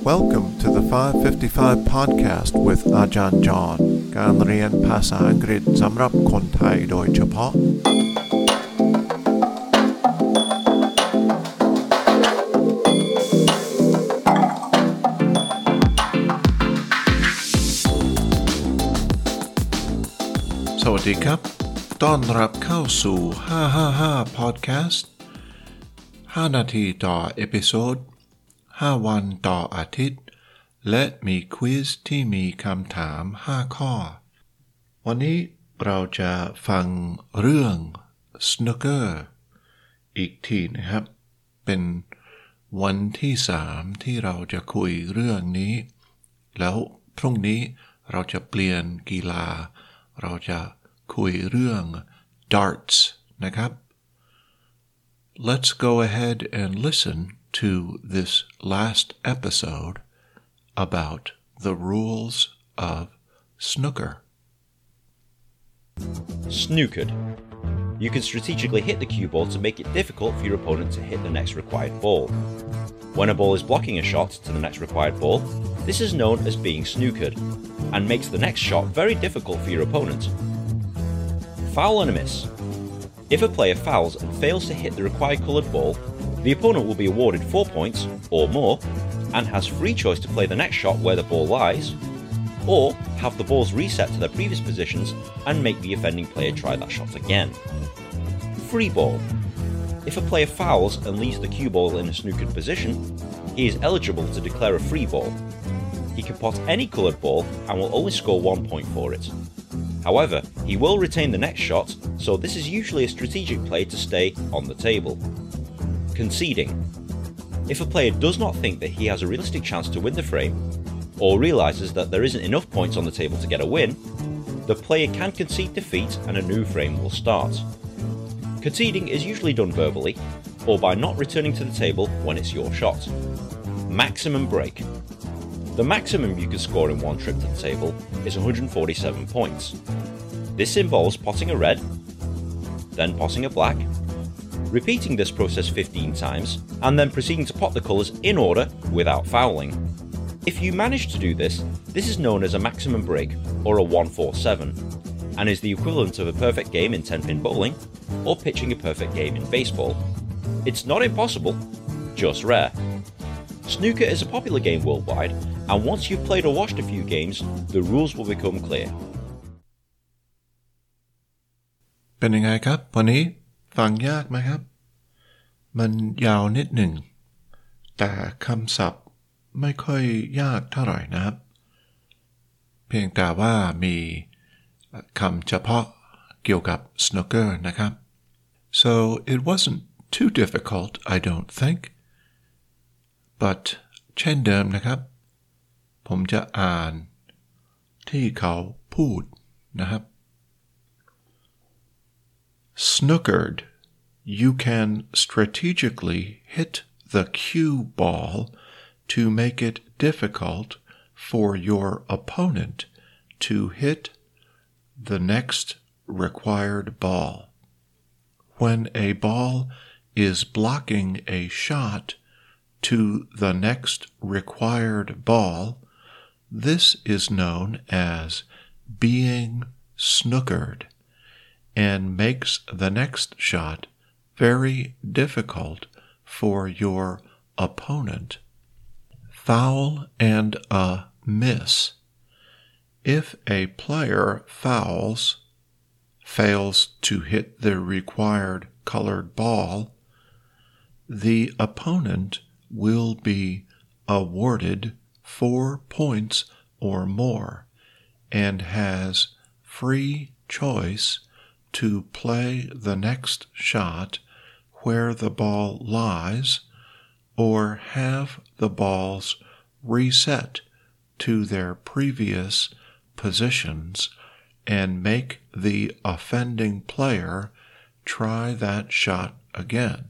Welcome to the 555 podcast with อาจารย์จอห์นการเรียนภาษาอังกฤษสำหรับคนไทยโดยเฉพาะ สวัสดีครับ ต้อนรับเข้าสู่ 555 podcast 5 นาทีต่อเอพิโซด 5 วันต่ออาทิตย์ และมีควิสที่มีคำถาม 5 ข้อ วันนี้เราจะฟังเรื่อง snooker อีกทีนะครับ เป็นวันที่สามที่เราจะคุยเรื่องนี้ แล้วพรุ่งนี้เราจะเปลี่ยนกีฬา เราจะคุยเรื่อง darts นะครับ Let's go ahead and listen to this last episode about the rules of snooker. Snookered. You can strategically hit the cue ball to make it difficult for your opponent to hit the next required ball. When a ball is blocking a shot to the next required ball, this is known as being snookered and makes the next shot very difficult for your opponent. Foul and a miss. If a player fouls and fails to hit the required coloured ball, the opponent will be awarded 4 points or more and has free choice to play the next shot where the ball lies, or have the balls reset to their previous positions and make the offending player try that shot again. Free ball. If a player fouls and leaves the cue ball in a snookered position, he is eligible to declare a free ball. He can pot any coloured ball and will only score one point for it. However, he will retain the next shot, so this is usually a strategic play to stay on the table. Conceding. If a player does not think that he has a realistic chance to win the frame, or realises that there isn't enough points on the table to get a win, the player can concede defeat and a new frame will start. Conceding is usually done verbally, or by not returning to the table when it's your shot. Maximum break. The maximum you can score in one trip to the table is 147 points. This involves potting a red, then potting a black, repeating this process 15 times, and then proceeding to pot the colours in order without fouling. If you manage to do this, this is known as a maximum break or a 147, and is the equivalent of a perfect game in 10 pin bowling or pitching a perfect game in baseball. It's not impossible, just rare. Snooker is a popular game worldwide, and once you've played or watched a few games, the rules will become clear. Bending back up, one ฟังยากไหมครับ มันยาวนิดหนึ่ง แต่คำศัพท์ไม่ค่อยยากเท่าไหร่นะครับ เพียงแต่ว่ามีคำเฉพาะเกี่ยวกับ snooker นะครับ so it wasn't too difficult I don't think but เช่นเดิมนะครับ ผมจะอ่านที่เขาพูดนะครับ snookered you can strategically hit the cue ball to make it difficult for your opponent to hit the next required ball. When a ball is blocking a shot to the next required ball, this is known as being snookered and makes the next shot very difficult for your opponent. Foul and a miss. If a player fouls, fails to hit the required colored ball, the opponent will be awarded four points or more and has free choice to play the next shot where the ball lies or have the balls reset to their previous positions and make the offending player try that shot again.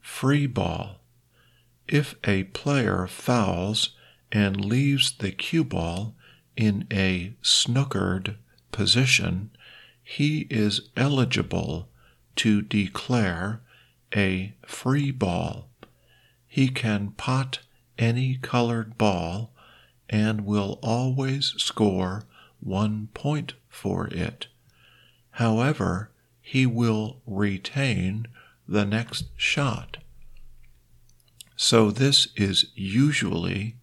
Free ball. If a player fouls and leaves the cue ball in a snookered position, he is eligible to declare a free ball. He can pot any colored ball and will always score one point for it. However, he will retain the next shot. So, this is usually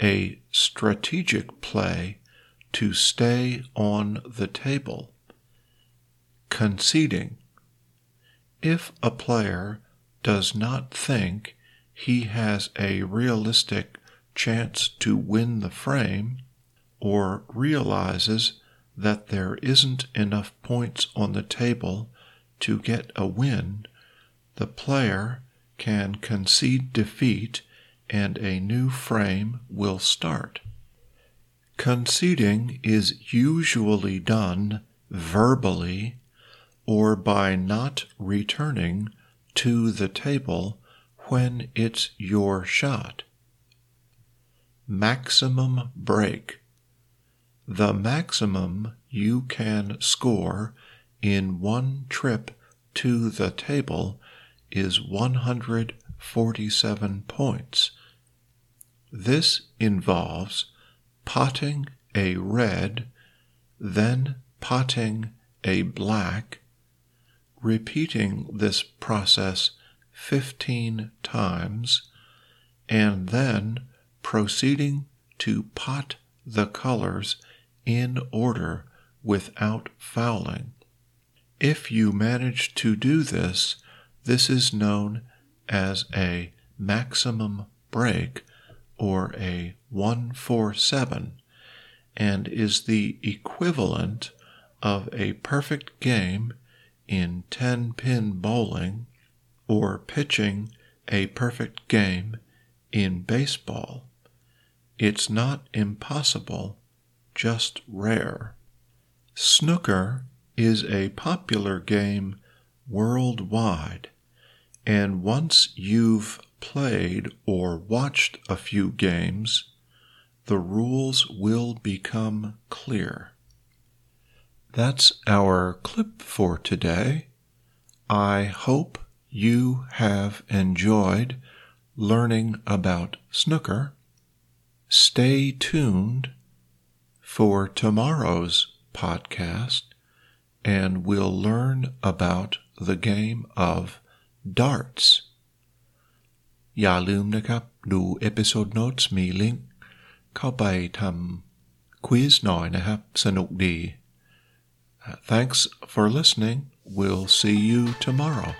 a strategic play to stay on the table. Conceding. If a player does not think he has a realistic chance to win the frame, or realizes that there isn't enough points on the table to get a win, the player can concede defeat and a new frame will start. Conceding is usually done verbally or by not returning to the table when it's your shot. Maximum break. The maximum you can score in one trip to the table is 147 points. This involves potting a red, then potting a black, repeating this process 15 times, and then proceeding to pot the colors in order without fouling. If you manage to do this, this is known as a maximum break or a 147 and is the equivalent of a perfect game in 10 pin bowling or pitching a perfect game in baseball. It's not impossible, just rare. Snooker is a popular game worldwide, and once you've played or watched a few games, the rules will become clear. That's our clip for today. I hope you have enjoyed learning about snooker. Stay tuned for tomorrow's podcast, and we'll learn about the game of darts อย่าลืมนะครับ ดูเอพิโซดโน้ตมีลิงก์เข้าไปทำควิสหน่อยนะครับ สนุกดี Thanks for listening. We'll see you tomorrow.